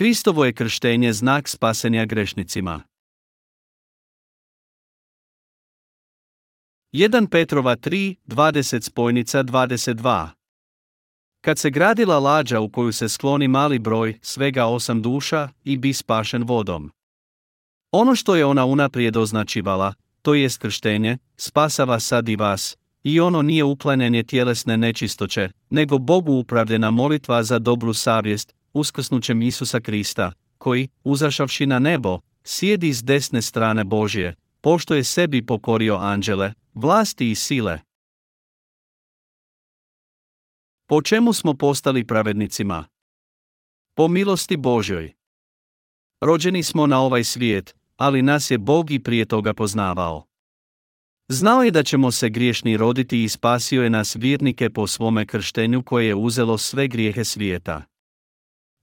Kristovo je krštenje znak spasenja grešnicima. 1 Petrova 3, 20 spojnica 22 Kad se gradila lađa u koju se skloni mali broj, svega osam duša, i bi spašen vodom. Ono što je ona unaprijed označivala, to je krštenje, spasava sad i vas, i ono nije uklanjanje tjelesne nečistoće, nego Bogu upravljena molitva za dobru savjest, uskrsnućem Isusa Krista, koji, uzašavši na nebo, sjedi s desne strane Božje, pošto je sebi pokorio anđele, vlasti i sile. Po čemu smo postali pravednicima? Po milosti Božjoj. Rođeni smo na ovaj svijet, ali nas je Bog i prije toga poznavao. Znao je da ćemo se griješni roditi i spasio je nas vjernike po svome krštenju koje je uzelo sve grijehe svijeta.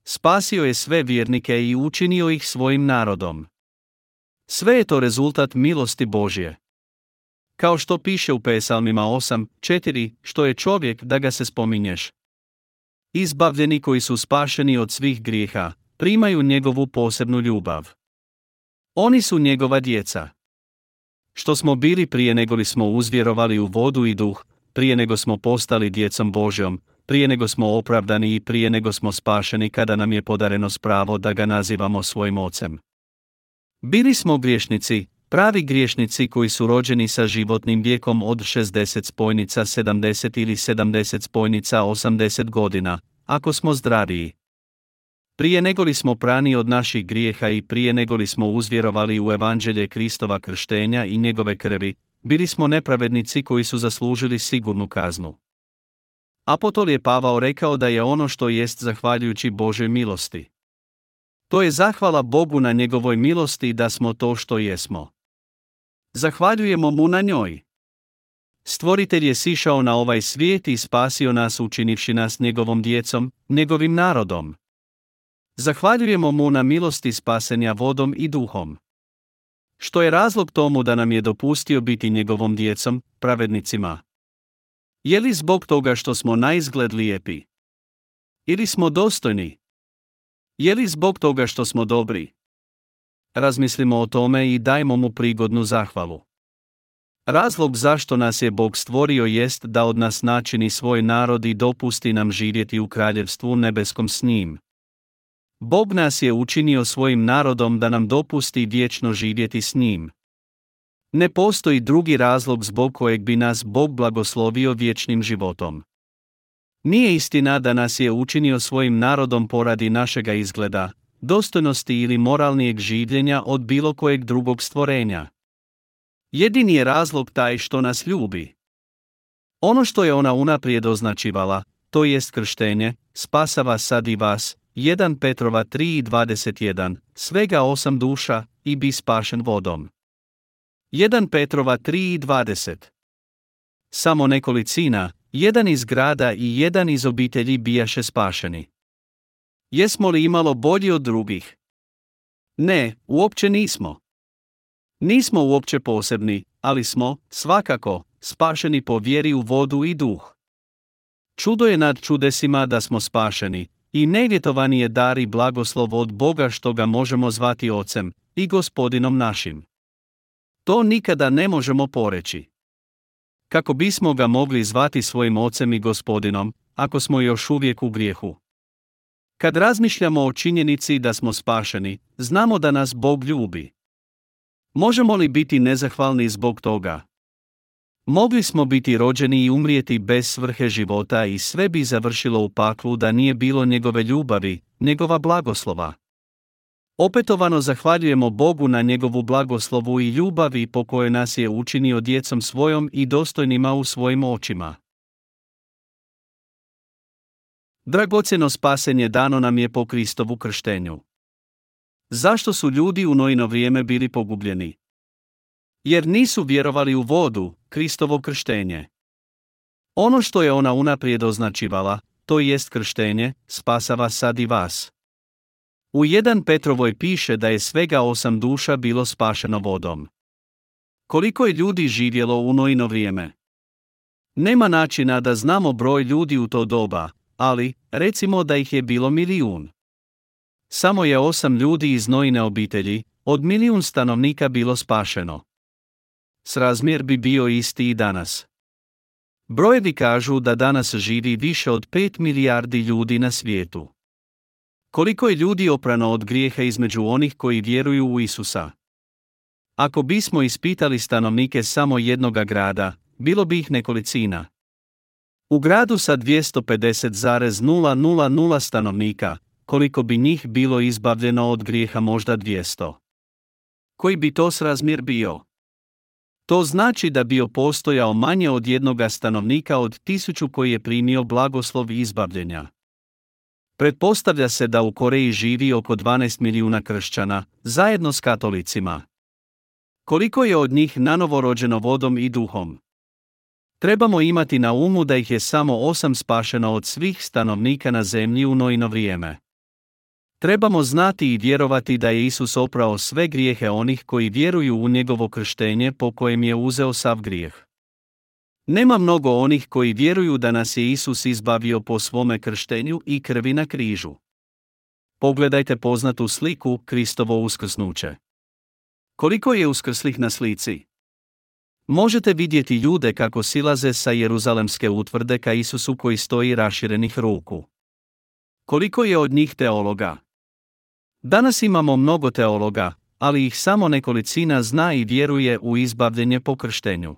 Spasio je sve vjernike i učinio ih svojim narodom. Sve je to rezultat milosti Božje. Kao što piše u Pesalmima 8, 4, što je čovjek da ga se spominješ. Izbavljeni koji su spašeni od svih grijeha, primaju njegovu posebnu ljubav. Oni su njegova djeca. Što smo bili prije nego li smo uzvjerovali u vodu i duh, prije nego smo postali djecom Božjom, prije nego smo opravdani i prije nego smo spašeni kada nam je podareno spravo da ga nazivamo svojim ocem. Bili smo griješnici, pravi griješnici koji su rođeni sa životnim vijekom od 60 spojnica 70 ili 70 spojnica 80 godina, ako smo zdraviji. Prije nego li smo prani od naših grijeha i prije nego li smo uzvjerovali u evanđelje Kristova krštenja i njegove krvi, bili smo nepravednici koji su zaslužili sigurnu kaznu. Apotol je Pavao rekao da je ono što jest zahvaljujući Božoj milosti. To je zahvala Bogu na njegovoj milosti da smo to što jesmo. Zahvaljujemo mu na njoj. Stvoritelj je sišao na ovaj svijet i spasio nas učinivši nas njegovom djecom, njegovim narodom. Zahvaljujemo mu na milosti spasenja vodom i duhom. Što je razlog tomu da nam je dopustio biti njegovom djecom, pravednicima? Je li zbog toga što smo na izgled lijepi? Ili smo dostojni? Je li zbog toga što smo dobri? Razmislimo o tome i dajmo mu prigodnu zahvalu. Razlog zašto nas je Bog stvorio jest da od nas načini svoj narod i dopusti nam živjeti u kraljevstvu nebeskom s njim. Bog nas je učinio svojim narodom da nam dopusti vječno živjeti s njim. Ne postoji drugi razlog zbog kojeg bi nas Bog blagoslovio vječnim životom. Nije istina da nas je učinio svojim narodom poradi našega izgleda, dostojnosti ili moralnijeg življenja od bilo kojeg drugog stvorenja. Jedini je razlog taj što nas ljubi. Ono što je ona unaprijed označivala, to jest krštenje, spasava sad i vas, 1 Petrova 3.21, svega osam duša, i bi spašen vodom. 1 Petrova 3.20 Samo nekolicina, jedan iz grada i jedan iz obitelji bijaše spašeni. Jesmo li imalo bolji od drugih? Ne, uopće nismo. Nismo uopće posebni, ali smo, svakako, spašeni po vjeri u vodu i duh. Čudo je nad čudesima da smo spašeni, i nevjetovani je dar i blagoslov od Boga što ga možemo zvati Ocem i Gospodinom našim. To nikada ne možemo poreći. Kako bismo ga mogli zvati svojim Ocem i Gospodinom, ako smo još uvijek u grijehu? Kad razmišljamo o činjenici da smo spašeni, znamo da nas Bog ljubi. Možemo li biti nezahvalni zbog toga? Mogli smo biti rođeni i umrijeti bez svrhe života i sve bi završilo u paklu da nije bilo njegove ljubavi, njegova blagoslova. Opetovano zahvaljujemo Bogu na njegovu blagoslovu i ljubavi po kojoj nas je učinio djecom svojom i dostojnima u svojim očima. Dragocjeno spasenje dano nam je po Kristovu krštenju. Zašto su ljudi u nojno vrijeme bili pogubljeni? Jer nisu vjerovali u vodu, Kristovo krštenje. Ono što je ona unaprijed označivala, to jest krštenje, spasava sad i vas. U jedan Petrovoj piše da je svega osam duša bilo spašeno vodom. Koliko je ljudi živjelo u nojno vrijeme? Nema načina da znamo broj ljudi u to doba, ali, recimo da ih je bilo milijun. Samo je osam ljudi iz Nojine obitelji, od milijun stanovnika bilo spašeno. Srazmjer bi bio isti i danas. Brojevi kažu da danas živi više od 5 milijardi ljudi na svijetu. Koliko je ljudi oprano od grijeha između onih koji vjeruju u Isusa? Ako bismo ispitali stanovnike samo jednoga grada, bilo bi ih nekolicina. U gradu sa 250,000 stanovnika, koliko bi njih bilo izbavljeno od grijeha možda 200. Koji bi to srazmjer bio? To znači da bio postojao manje od jednoga stanovnika od tisuću koji je primio blagoslov izbavljenja. Pretpostavlja se da u Koreji živi oko 12 milijuna kršćana, zajedno s katolicima. Koliko je od njih nanovo rođeno vodom i duhom? Trebamo imati na umu da ih je samo osam spašeno od svih stanovnika na zemlji u nojno vrijeme. Trebamo znati i vjerovati da je Isus oprao sve grijehe onih koji vjeruju u njegovo krštenje po kojem je uzeo sav grijeh. Nema mnogo onih koji vjeruju da nas je Isus izbavio po svome krštenju i krvi na križu. Pogledajte poznatu sliku Kristovo uskrsnuće. Koliko je uskrslih na slici? Možete vidjeti ljude kako silaze sa Jeruzalemske utvrde ka Isusu koji stoji raširenih ruku. Koliko je od njih teologa? Danas imamo mnogo teologa, ali ih samo nekolicina zna i vjeruje u izbavljenje po krštenju.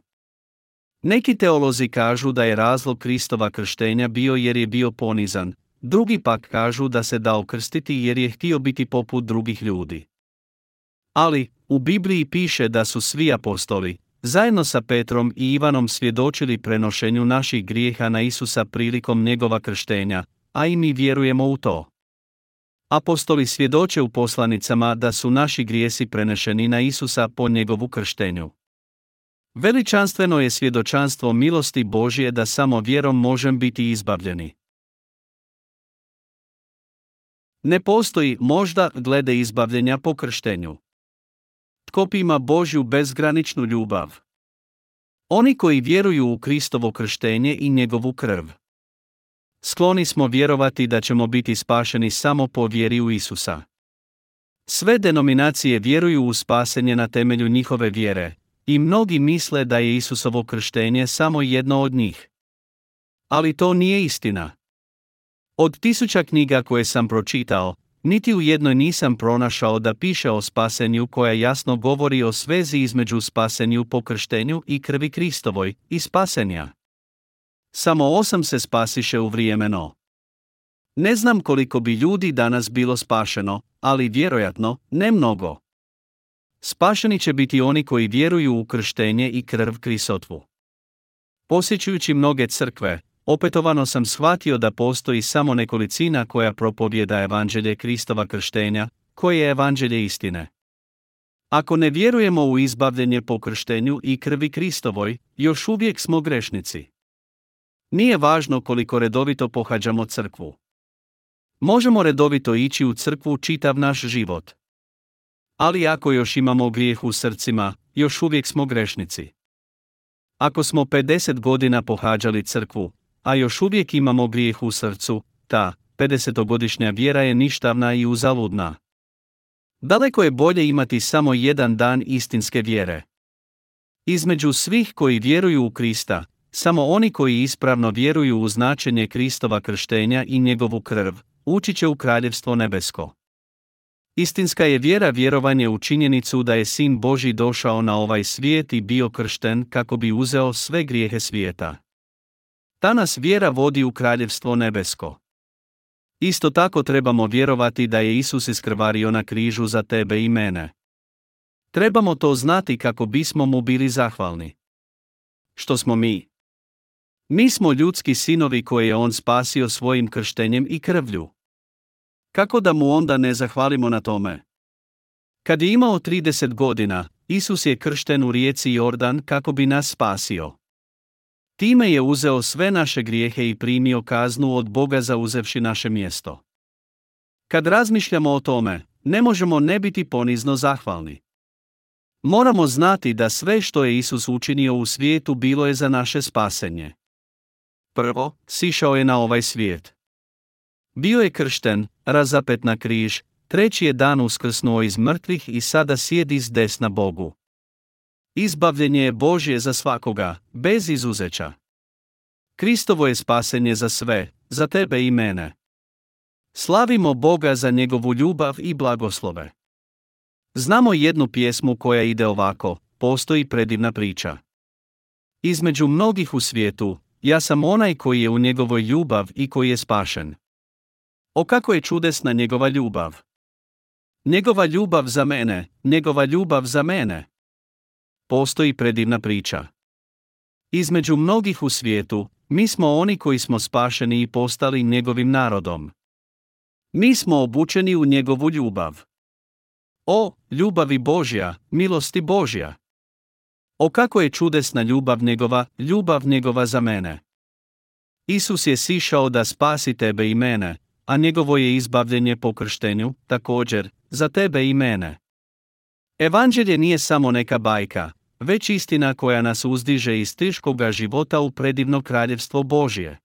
Neki teolozi kažu da je razlog Kristova krštenja bio jer je bio ponizan, drugi pak kažu da se dao krstiti jer je htio biti poput drugih ljudi. Ali, u Bibliji piše da su svi apostoli, zajedno sa Petrom i Ivanom svjedočili prenošenju naših grijeha na Isusa prilikom njegova krštenja, a i mi vjerujemo u to. Apostoli svjedoče u poslanicama da su naši grijesi prenešeni na Isusa po njegovu krštenju. Veličanstveno je svjedočanstvo milosti Božje da samo vjerom možem biti izbavljeni. Ne postoji možda glede izbavljenja po krštenju. Tko ima Božju bezgraničnu ljubav? Oni koji vjeruju u Kristovo krštenje i njegovu krv. Skloni smo vjerovati da ćemo biti spašeni samo po vjeri u Isusa. Sve denominacije vjeruju u spasenje na temelju njihove vjere, i mnogi misle da je Isusovo krštenje samo jedno od njih. Ali to nije istina. Od tisuća knjiga koje sam pročitao, niti u jednoj nisam pronašao da piše o spasenju koja jasno govori o svezi između spasenju po krštenju i krvi Kristovoj i spasenja. Samo osam se spasiše u vrijeme no. Ne znam koliko bi ljudi danas bilo spašeno, ali vjerojatno, ne mnogo. Spašeni će biti oni koji vjeruju u krštenje i krv krisotvu. Posjećujući mnoge crkve, opetovano sam shvatio da postoji samo nekolicina koja propovjeda evanđelje Kristova krštenja, koje je evanđelje istine. Ako ne vjerujemo u izbavljenje po krštenju i krvi Kristovoj, još uvijek smo grešnici. Nije važno koliko redovito pohađamo crkvu. Možemo redovito ići u crkvu čitav naš život. Ali ako još imamo grijeh u srcima, još uvijek smo grešnici. Ako smo 50 godina pohađali crkvu, a još uvijek imamo grijeh u srcu, ta 50-godišnja vjera je ništavna i uzaludna. Daleko je bolje imati samo jedan dan istinske vjere. Između svih koji vjeruju u Krista, samo oni koji ispravno vjeruju u značenje Kristova krštenja i njegovu krv, ući će u kraljevstvo nebesko. Istinska je vjera vjerovanje u činjenicu da je Sin Boži došao na ovaj svijet i bio kršten kako bi uzeo sve grijehe svijeta. Ta nas vjera vodi u kraljevstvo nebesko. Isto tako trebamo vjerovati da je Isus iskrvario na križu za tebe i mene. Trebamo to znati kako bismo mu bili zahvalni. Što smo mi? Mi smo ljudski sinovi koje je on spasio svojim krštenjem i krvlju. Kako da mu onda ne zahvalimo na tome? Kad je imao 30 godina, Isus je kršten u rijeci Jordan kako bi nas spasio. Time je uzeo sve naše grijehe i primio kaznu od Boga za uzevši naše mjesto. Kad razmišljamo o tome, ne možemo ne biti ponizno zahvalni. Moramo znati da sve što je Isus učinio u svijetu bilo je za naše spasenje. Prvo, sišao je na ovaj svijet. Bio je kršten, razapet na križ, treći je dan uskrsnuo iz mrtvih i sada sjedi s desna Bogu. Izbavljenje je Božje za svakoga, bez izuzeća. Kristovo je spasenje za sve, za tebe i mene. Slavimo Boga za njegovu ljubav i blagoslove. Znamo jednu pjesmu koja ide ovako, postoji predivna priča. Između mnogih u svijetu, ja sam onaj koji je u njegovoj ljubav i koji je spašen. O kako je čudesna njegova ljubav. Njegova ljubav za mene, njegova ljubav za mene. Postoji predivna priča. Između mnogih u svijetu, mi smo oni koji smo spašeni i postali njegovim narodom. Mi smo obučeni u njegovu ljubav. O, ljubavi Božja, milosti Božja! O kako je čudesna ljubav njegova, ljubav njegova za mene. Isus je sišao da spasi tebe i mene, a njegovo je izbavljenje po krštenju, također, za tebe i mene. Evanđelje nije samo neka bajka, već istina koja nas uzdiže iz teškoga života u predivno kraljevstvo Božje.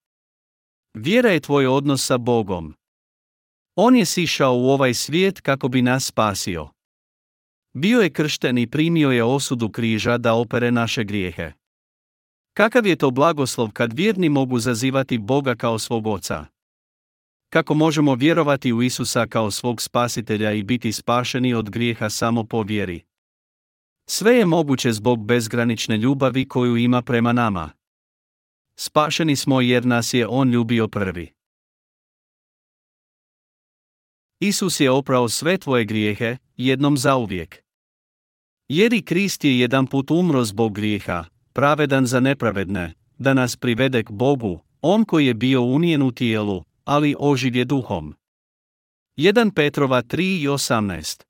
Vjera je tvoj odnos sa Bogom. On je sišao u ovaj svijet kako bi nas spasio. Bio je kršten i primio je osudu križa da opere naše grijehe. Kakav je to blagoslov kad vjerni mogu zazivati Boga kao svog oca? Kako možemo vjerovati u Isusa kao svog spasitelja i biti spašeni od grijeha samo po vjeri? Sve je moguće zbog bezgranične ljubavi koju ima prema nama. Spašeni smo jer nas je On ljubio prvi. Isus je oprao sve tvoje grijehe, jednom zauvijek. Jer i Krist je jedan put umro zbog grijeha, pravedan za nepravedne, da nas privede k Bogu, On koji je bio unijen u tijelu, ali oživje duhom. 1 Petrova 3 i 18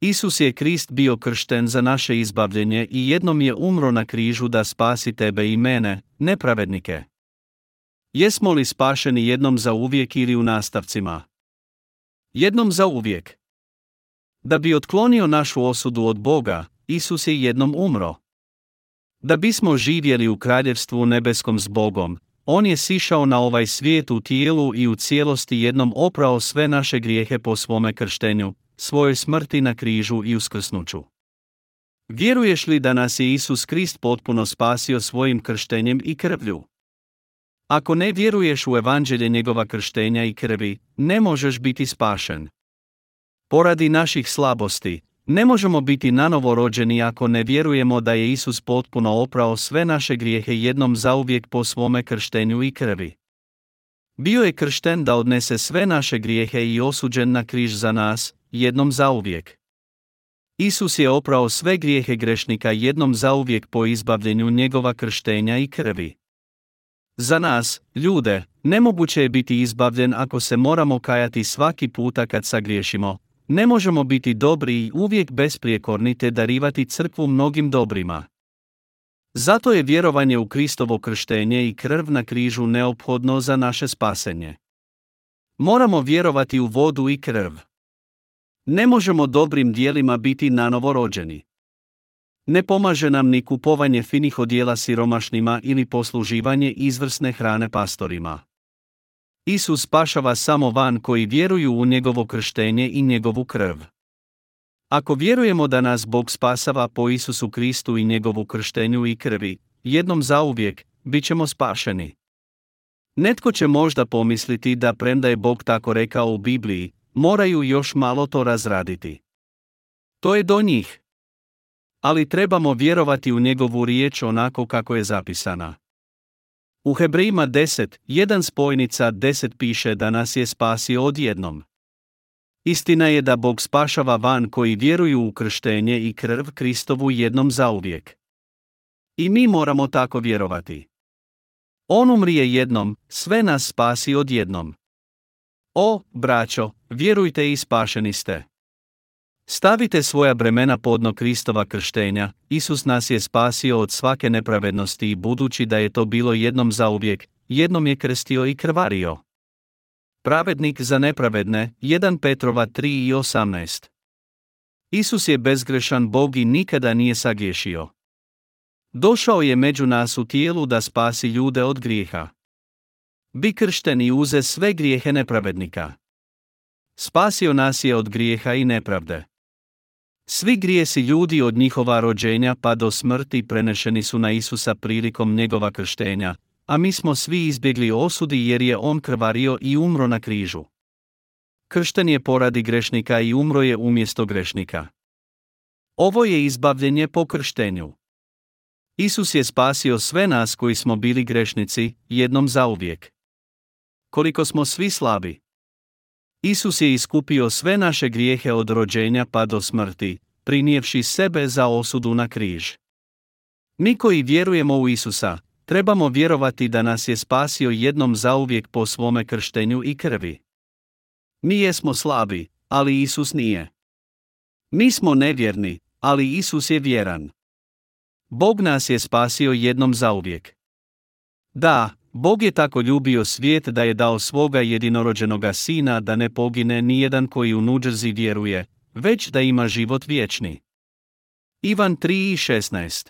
Isus je Krist bio kršten za naše izbavljenje i jednom je umro na križu da spasi tebe i mene, nepravednike. Jesmo li spašeni jednom za uvijek ili u nastavcima? Jednom za uvijek. Da bi otklonio našu osudu od Boga, Isus je jednom umro. Da bismo živjeli u kraljevstvu nebeskom s Bogom, On je sišao na ovaj svijet u tijelu i u cijelosti jednom oprao sve naše grijehe po svome krštenju, svojoj smrti na križu i uskrsnuću. Vjeruješ li da nas je Isus Krist potpuno spasio svojim krštenjem i krvlju? Ako ne vjeruješ u evanđelje njegova krštenja i krvi, ne možeš biti spašen. Poradi naših slabosti, ne možemo biti nanovo rođeni ako ne vjerujemo da je Isus potpuno oprao sve naše grijehe jednom zauvijek po svome krštenju i krvi. Bio je kršten da odnese sve naše grijehe i osuđen na križ za nas, jednom zauvijek. Isus je oprao sve grijehe grešnika jednom zauvijek po izbavljenju njegova krštenja i krvi. Za nas, ljude, nemoguće je biti izbavljen ako se moramo kajati svaki puta kad sagriješimo, ne možemo biti dobri i uvijek besprijekorni te darivati crkvu mnogim dobrima. Zato je vjerovanje u Kristovo krštenje i krv na križu neophodno za naše spasenje. Moramo vjerovati u vodu i krv. Ne možemo dobrim dijelima biti nanovo rođeni. Ne pomaže nam ni kupovanje finih odjela siromašnima ili posluživanje izvrsne hrane pastorima. Isus spašava samo van koji vjeruju u njegovo krštenje i njegovu krv. Ako vjerujemo da nas Bog spasava po Isusu Kristu i njegovu krštenju i krvi, jednom zauvijek, bit ćemo spašeni. Netko će možda pomisliti da premda je Bog tako rekao u Bibliji, moraju još malo to razraditi. To je do njih. Ali trebamo vjerovati u njegovu riječ onako kako je zapisana. U Hebrejima 10, jedan spojnica 10 piše da nas je spasio odjednom. Istina je da Bog spašava van koji vjeruju u krštenje i krv Kristovu jednom zauvijek. I mi moramo tako vjerovati. On umrije jednom, sve nas spasi odjednom. O, braćo, vjerujte i spašeni ste. Stavite svoja bremena podno Kristova krštenja, Isus nas je spasio od svake nepravednosti i budući da je to bilo jednom zauvijek, jednom je krstio i krvario. Pravednik za nepravedne, 1 Petrova 3 i 18. Isus je bezgrešan Bog i nikada nije sagriješio. Došao je među nas u tijelu da spasi ljude od grijeha. Bi kršten i uze sve grijehe nepravednika. Spasio nas je od grijeha i nepravde. Svi grijesi ljudi od njihova rođenja pa do smrti prenešeni su na Isusa prilikom njegova krštenja, a mi smo svi izbjegli osudi jer je on krvario i umro na križu. Kršten je poradi grešnika i umro je umjesto grešnika. Ovo je izbavljenje po krštenju. Isus je spasio sve nas koji smo bili grešnici, jednom zauvijek. Koliko smo svi slabi. Isus je iskupio sve naše grijehe od rođenja pa do smrti, prinijevši sebe za osudu na križ. Mi koji vjerujemo u Isusa, trebamo vjerovati da nas je spasio jednom zauvijek po svome krštenju i krvi. Mi jesmo slabi, ali Isus nije. Mi smo nevjerni, ali Isus je vjeran. Bog nas je spasio jednom zauvijek. Da, Bog je tako ljubio svijet da je dao svoga jedinorođenoga sina da ne pogine nijedan koji u nuđerzi vjeruje, već da ima život vječni. Ivan 3.16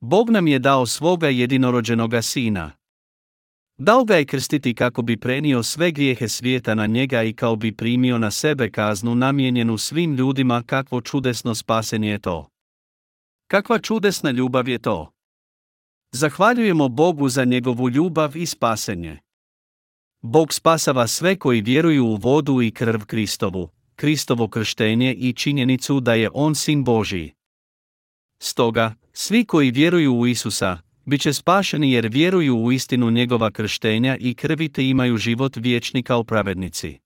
Bog nam je dao svoga jedinorođenoga sina. Dao ga je krstiti kako bi prenio sve grijehe svijeta na njega i kao bi primio na sebe kaznu namijenjenu svim ljudima kakvo čudesno spasenje je to. Kakva čudesna ljubav je to. Zahvaljujemo Bogu za njegovu ljubav i spasenje. Bog spasava sve koji vjeruju u vodu i krv Kristovu, Kristovo krštenje i činjenicu da je On sin Božiji. Stoga, svi koji vjeruju u Isusa, bit će spašeni jer vjeruju u istinu njegova krštenja i krvi te imaju život vječni kao pravednici.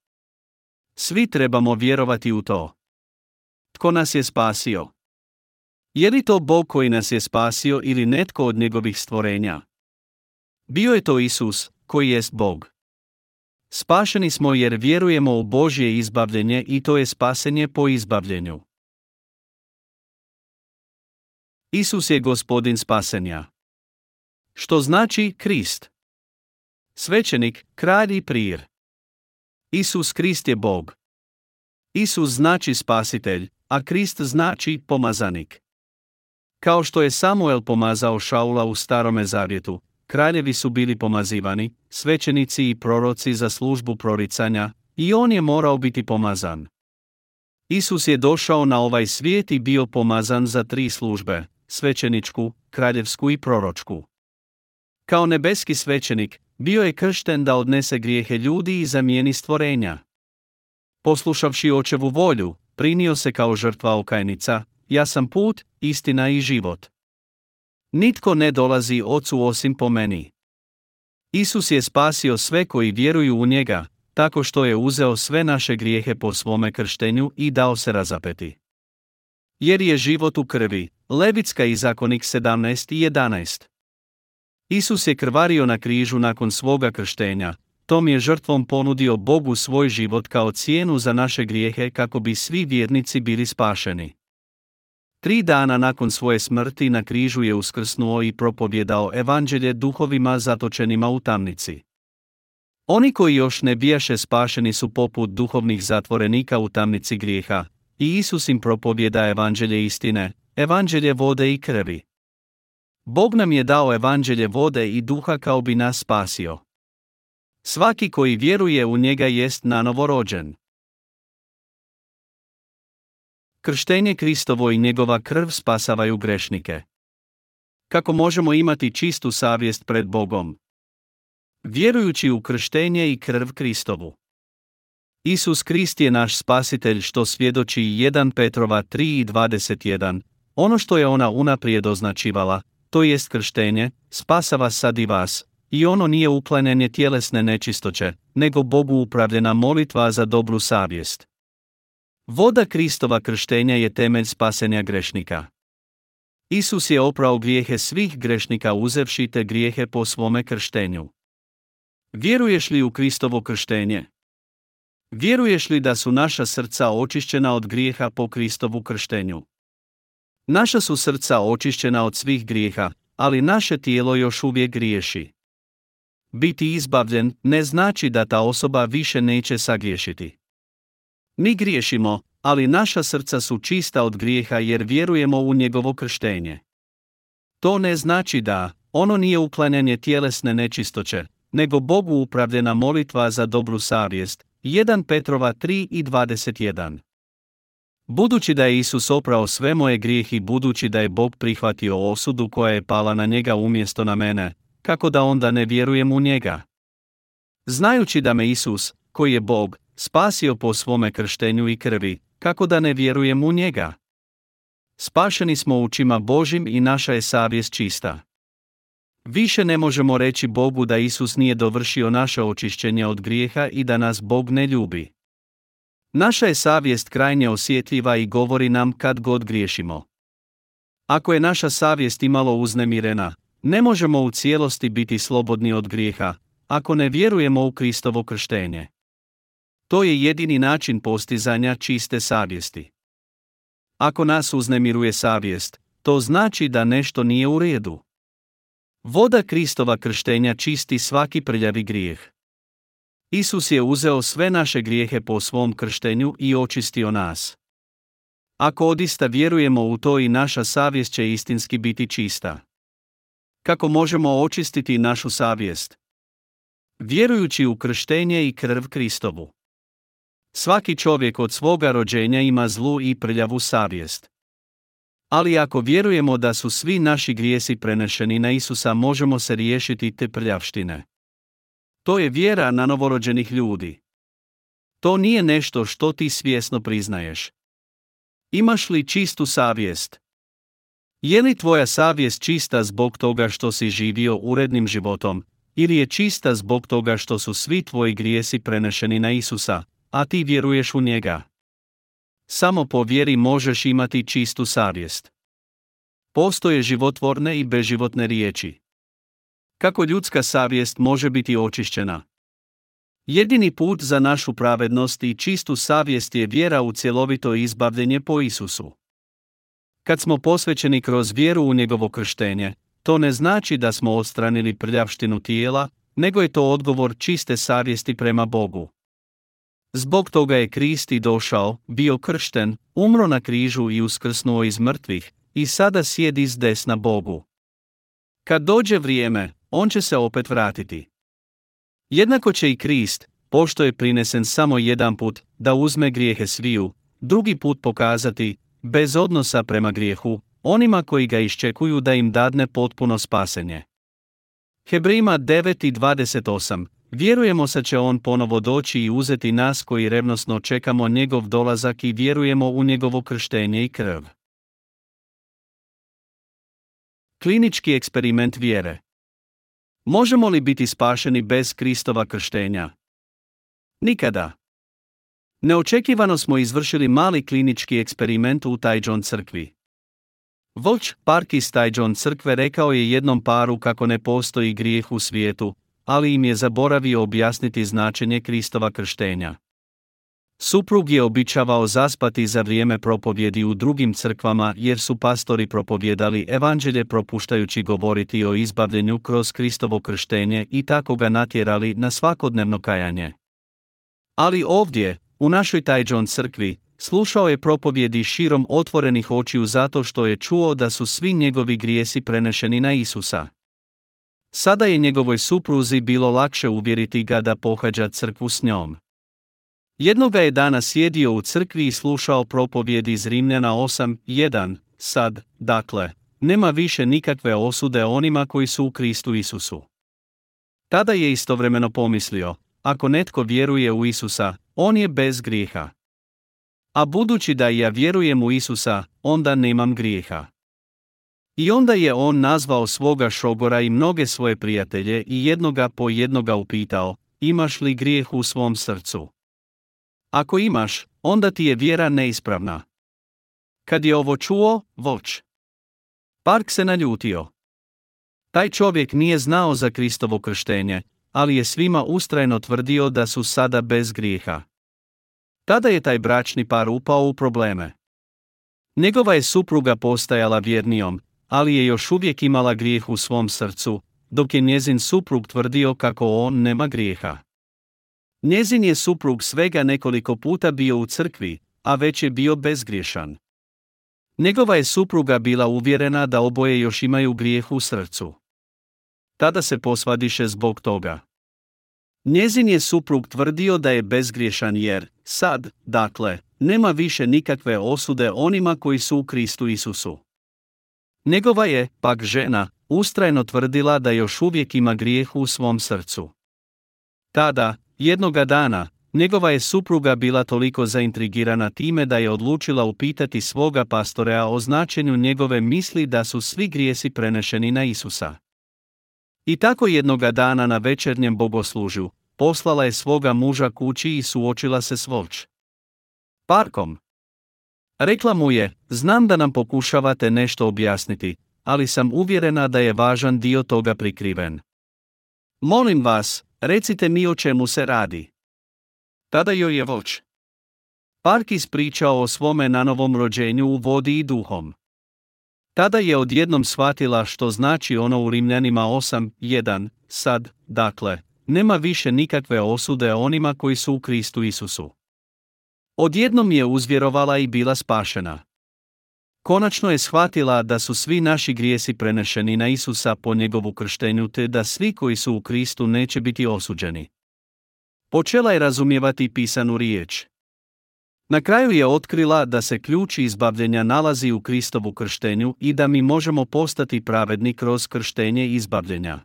Svi trebamo vjerovati u to. Tko nas je spasio? Je li to Bog koji nas je spasio ili netko od njegovih stvorenja? Bio je to Isus, koji jest Bog. Spašeni smo jer vjerujemo u Božje izbavljenje i to je spasenje po izbavljenju. Isus je gospodin spasenja. Što znači Krist? Svećenik, kralj i prir. Isus Krist je Bog. Isus znači spasitelj, a Krist znači pomazanik. Kao što je Samuel pomazao Šaula u starome zavjetu, kraljevi su bili pomazivani, svećenici i proroci za službu proricanja, i on je morao biti pomazan. Isus je došao na ovaj svijet i bio pomazan za tri službe, svećeničku, kraljevsku i proročku. Kao nebeski svećenik, bio je kršten da odnese grijehe ljudi i zamijeni stvorenja. Poslušavši očevu volju, prinio se kao žrtva okajnica, ja sam put, istina i život. Nitko ne dolazi ocu osim po meni. Isus je spasio sve koji vjeruju u njega, tako što je uzeo sve naše grijehe po svome krštenju i dao se razapeti. Jer je život u krvi, Levitska i zakonik 17 i 11. Isus je krvario na križu nakon svoga krštenja, tom je žrtvom ponudio Bogu svoj život kao cijenu za naše grijehe kako bi svi vjernici bili spašeni. Tri dana nakon svoje smrti na križu je uskrsnuo i propovjedao evanđelje duhovima zatočenima u tamnici. Oni koji još ne bijaše spašeni su poput duhovnih zatvorenika u tamnici grijeha, i Isus im propovjeda evanđelje istine, evanđelje vode i krvi. Bog nam je dao evanđelje vode i duha kao bi nas spasio. Svaki koji vjeruje u njega jest nanovo rođen. Krštenje Kristovo i njegova krv spasavaju grešnike. Kako možemo imati čistu savjest pred Bogom? Vjerujući u krštenje i krv Kristovu. Isus Krist je naš spasitelj što svjedoči 1 Petrova 3 ono što je ona unaprijed označivala, to jest krštenje, spasava sad i vas, i ono nije uklanjanje tjelesne nečistoće, nego Bogu upravljena molitva za dobru savjest. Voda Kristova krštenja je temelj spasenja grešnika. Isus je oprao grijehe svih grešnika uzevši te grijehe po svome krštenju. Vjeruješ li u Kristovo krštenje? Vjeruješ li da su naša srca očišćena od grijeha po Kristovu krštenju? Naša su srca očišćena od svih grijeha, ali naše tijelo još uvijek griješi. Biti izbavljen ne znači da ta osoba više neće sagriješiti. Mi griješimo, ali naša srca su čista od grijeha jer vjerujemo u njegovo krštenje. To ne znači da, ono nije uklanjanje tjelesne nečistoće, nego Bogu upravljena molitva za dobru savjest, 1 Petrova 3 i 21. Budući da je Isus oprao sve moje grijehi budući da je Bog prihvatio osudu koja je pala na njega umjesto na mene, kako da onda ne vjerujem u njega? Znajući da me Isus, koji je Bog, spasio po svome krštenju i krvi, kako da ne vjerujem u njega? Spašeni smo učima Božim i naša je savjest čista. Više ne možemo reći Bogu da Isus nije dovršio naše očišćenje od grijeha i da nas Bog ne ljubi. Naša je savjest krajnje osjetljiva i govori nam kad god griješimo. Ako je naša savjest imalo uznemirena, ne možemo u cijelosti biti slobodni od grijeha, ako ne vjerujemo u Kristovo krštenje. To je jedini način postizanja čiste savjesti. Ako nas uznemiruje savjest, to znači da nešto nije u redu. Voda Kristova krštenja čisti svaki prljavi grijeh. Isus je uzeo sve naše grijehe po svom krštenju i očistio nas. Ako odista vjerujemo u to i naša savjest će istinski biti čista. Kako možemo očistiti našu savjest? Vjerujući u krštenje i krv Kristovu. Svaki čovjek od svoga rođenja ima zlu i prljavu savjest. Ali ako vjerujemo da su svi naši grijesi prenešeni na Isusa možemo se riješiti te prljavštine. To je vjera na novorođenih ljudi. To nije nešto što ti svjesno priznaješ. Imaš li čistu savjest? Je li tvoja savjest čista zbog toga što si živio urednim životom, ili je čista zbog toga što su svi tvoji grijesi prenešeni na Isusa, a ti vjeruješ u njega? Samo po vjeri možeš imati čistu savjest. Postoje životvorne i beživotne riječi. Kako ljudska savjest može biti očišćena? Jedini put za našu pravednost i čistu savjest je vjera u cjelovito izbavljenje po Isusu. Kad smo posvećeni kroz vjeru u njegovo krštenje, to ne znači da smo odstranili prljavštinu tijela, nego je to odgovor čiste savjesti prema Bogu. Zbog toga je Krist došao, bio kršten, umro na križu i uskrsnuo iz mrtvih, i sada sjedi s desna Bogu. Kad dođe vrijeme, on će se opet vratiti. Jednako će i Krist, pošto je prinesen samo jedan put, da uzme grijehe sviju, drugi put pokazati, bez odnosa prema grijehu, onima koji ga iščekuju da im dadne potpuno spasenje. Hebrima 9.28 Vjerujemo se će on ponovo doći i uzeti nas koji revnosno čekamo njegov dolazak i vjerujemo u njegovo krštenje i krv. Klinički eksperiment vjere Možemo li biti spašeni bez Kristova krštenja? Nikada. Neočekivano smo izvršili mali klinički eksperiment u Tajđon crkvi. Voć Park iz Tajđon crkve rekao je jednom paru kako ne postoji grijeh u svijetu, ali im je zaboravio objasniti značenje Kristova krštenja. Suprug je običavao zaspati za vrijeme propovjedi u drugim crkvama jer su pastori propovjedali evanđelje propuštajući govoriti o izbavljenju kroz Kristovo krštenje i tako ga natjerali na svakodnevno kajanje. Ali ovdje, u našoj Tajđon crkvi, slušao je propovjedi širom otvorenih očiju zato što je čuo da su svi njegovi grijesi prenešeni na Isusa. Sada je njegovoj supruzi bilo lakše uvjeriti ga da pohađa crkvu s njom. Jednoga je dana sjedio u crkvi i slušao propovjed iz Rimljana 8.1, sad, dakle, nema više nikakve osude onima koji su u Kristu Isusu. Tada je istovremeno pomislio, ako netko vjeruje u Isusa, on je bez grijeha. A budući da ja vjerujem u Isusa, onda nemam grijeha. I onda je on nazvao svoga šogora i mnoge svoje prijatelje i jednoga po jednoga upitao, imaš li grijeh u svom srcu? Ako imaš, onda ti je vjera neispravna. Kad je ovo čuo, voć. Park se naljutio. Taj čovjek nije znao za Kristovo krštenje, ali je svima ustrajno tvrdio da su sada bez grijeha. Tada je taj bračni par upao u probleme. Njegova je supruga postajala vjernijom, ali je još uvijek imala grijeh u svom srcu, dok je njezin suprug tvrdio kako on nema grijeha. Njezin je suprug svega nekoliko puta bio u crkvi, a već je bio bezgriješan. Njegova je supruga bila uvjerena da oboje još imaju grijeh u srcu. Tada se posvadiše zbog toga. Njezin je suprug tvrdio da je bezgriješan jer, sad, dakle, nema više nikakve osude onima koji su u Kristu Isusu. Njegova je, pak žena, ustrajno tvrdila da još uvijek ima grijeh u svom srcu. Tada, jednoga dana, njegova je supruga bila toliko zaintrigirana time da je odlučila upitati svoga pastorea o značenju njegove misli da su svi grijesi prenešeni na Isusa. I tako jednoga dana na večernjem bogoslužju, poslala je svoga muža kući i suočila se s volč. Parkom. Rekla mu je, znam da nam pokušavate nešto objasniti, ali sam uvjerena da je važan dio toga prikriven. Molim vas, recite mi o čemu se radi. Tada joj je voć. Park ispričao o svome nanovom rođenju u vodi i duhom. Tada je odjednom shvatila što znači ono u Rimljanima 8.1, sad, dakle, nema više nikakve osude onima koji su u Kristu Isusu. Odjednom je uzvjerovala i bila spašena. Konačno je shvatila da su svi naši grijesi prenešeni na Isusa po njegovu krštenju te da svi koji su u Kristu neće biti osuđeni. Počela je razumijevati pisanu riječ. Na kraju je otkrila da se ključ izbavljenja nalazi u Kristovu krštenju i da mi možemo postati pravedni kroz krštenje izbavljenja.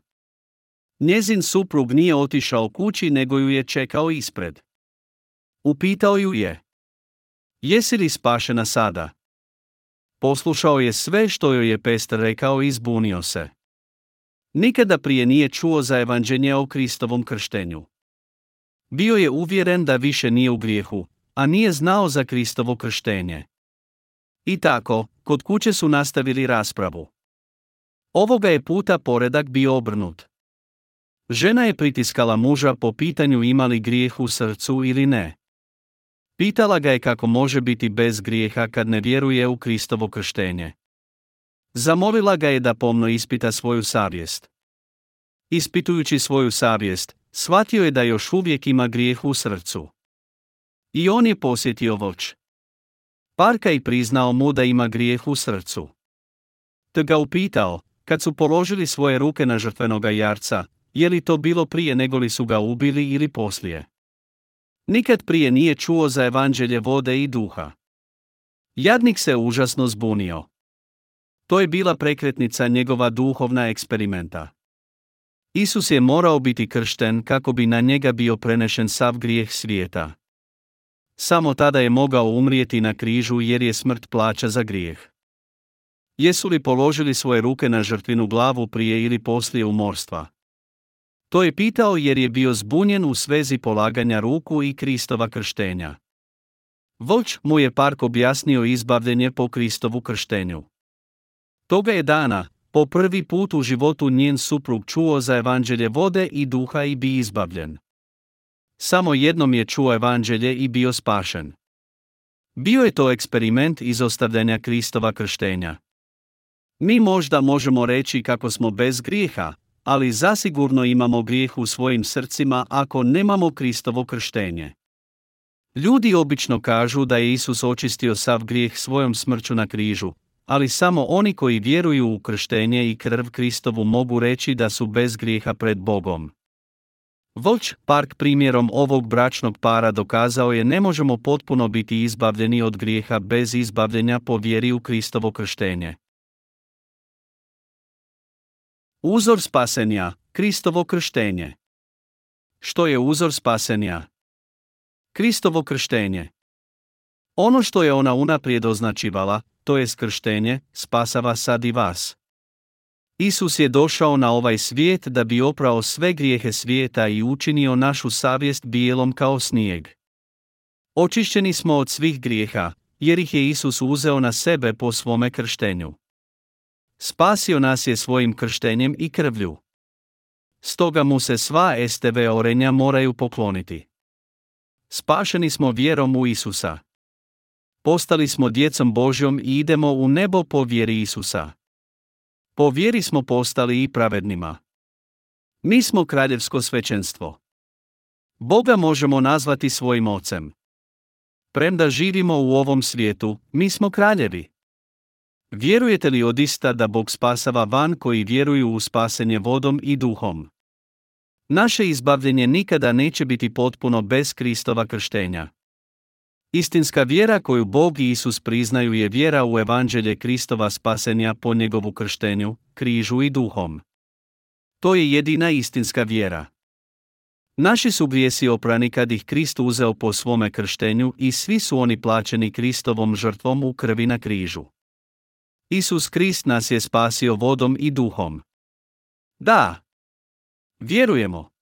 Njezin suprug nije otišao kući nego ju je čekao ispred. Upitao ju je. Jesi li spašena sada? Poslušao je sve što joj je Pester rekao i zbunio se. Nikada prije nije čuo za evanđenje o Kristovom krštenju. Bio je uvjeren da više nije u grijehu, a nije znao za Kristovo krštenje. I tako, kod kuće su nastavili raspravu. Ovoga je puta poredak bio obrnut. Žena je pritiskala muža po pitanju imali grijeh u srcu ili ne. Pitala ga je kako može biti bez grijeha kad ne vjeruje u Kristovo krštenje. Zamolila ga je da pomno ispita svoju savjest. Ispitujući svoju savjest, shvatio je da još uvijek ima grijeh u srcu. I on je posjetio voć. Parka i priznao mu da ima grijeh u srcu. Te ga upitao, kad su položili svoje ruke na žrtvenoga jarca, je li to bilo prije nego li su ga ubili ili poslije. Nikad prije nije čuo za evanđelje vode i duha. Jadnik se užasno zbunio. To je bila prekretnica njegova duhovna eksperimenta. Isus je morao biti kršten kako bi na njega bio prenešen sav grijeh svijeta. Samo tada je mogao umrijeti na križu jer je smrt plaća za grijeh. Jesu li položili svoje ruke na žrtvinu glavu prije ili poslije umorstva? To je pitao jer je bio zbunjen u svezi polaganja ruku i Kristova krštenja. Voć mu je park objasnio izbavljenje po Kristovu krštenju. Toga je dana, po prvi put u životu njen suprug čuo za evanđelje vode i duha i bi izbavljen. Samo jednom je čuo evanđelje i bio spašen. Bio je to eksperiment izostavljanja Kristova krštenja. Mi možda možemo reći kako smo bez grijeha, ali zasigurno imamo grijeh u svojim srcima ako nemamo Kristovo krštenje. Ljudi obično kažu da je Isus očistio sav grijeh svojom smrću na križu, ali samo oni koji vjeruju u krštenje i krv Kristovu mogu reći da su bez grijeha pred Bogom. Voć Park primjerom ovog bračnog para dokazao je ne možemo potpuno biti izbavljeni od grijeha bez izbavljenja po vjeri u Kristovo krštenje. Uzor spasenja, Kristovo krštenje. Što je uzor spasenja? Kristovo krštenje. Ono što je ona unaprijed označivala, to je skrštenje, spasava sad i vas. Isus je došao na ovaj svijet da bi oprao sve grijehe svijeta i učinio našu savjest bijelom kao snijeg. Očišćeni smo od svih grijeha, jer ih je Isus uzeo na sebe po svome krštenju. Spasio nas je svojim krštenjem i krvlju. Stoga mu se sva STV orenja moraju pokloniti. Spašeni smo vjerom u Isusa. Postali smo djecom Božjom i idemo u nebo po vjeri Isusa. Po vjeri smo postali i pravednima. Mi smo kraljevsko svećenstvo. Boga možemo nazvati svojim ocem. Premda živimo u ovom svijetu, mi smo kraljevi. Vjerujete li odista da Bog spasava van koji vjeruju u spasenje vodom i duhom? Naše izbavljenje nikada neće biti potpuno bez Kristova krštenja. Istinska vjera koju Bog i Isus priznaju je vjera u evanđelje Kristova spasenja po njegovu krštenju, križu i duhom. To je jedina istinska vjera. Naši su grijesi oprani kad ih Krist uzeo po svome krštenju i svi su oni plaćeni Kristovom žrtvom u krvi na križu. Isus Krist nas je spasio vodom i duhom. Da. Vjerujemo.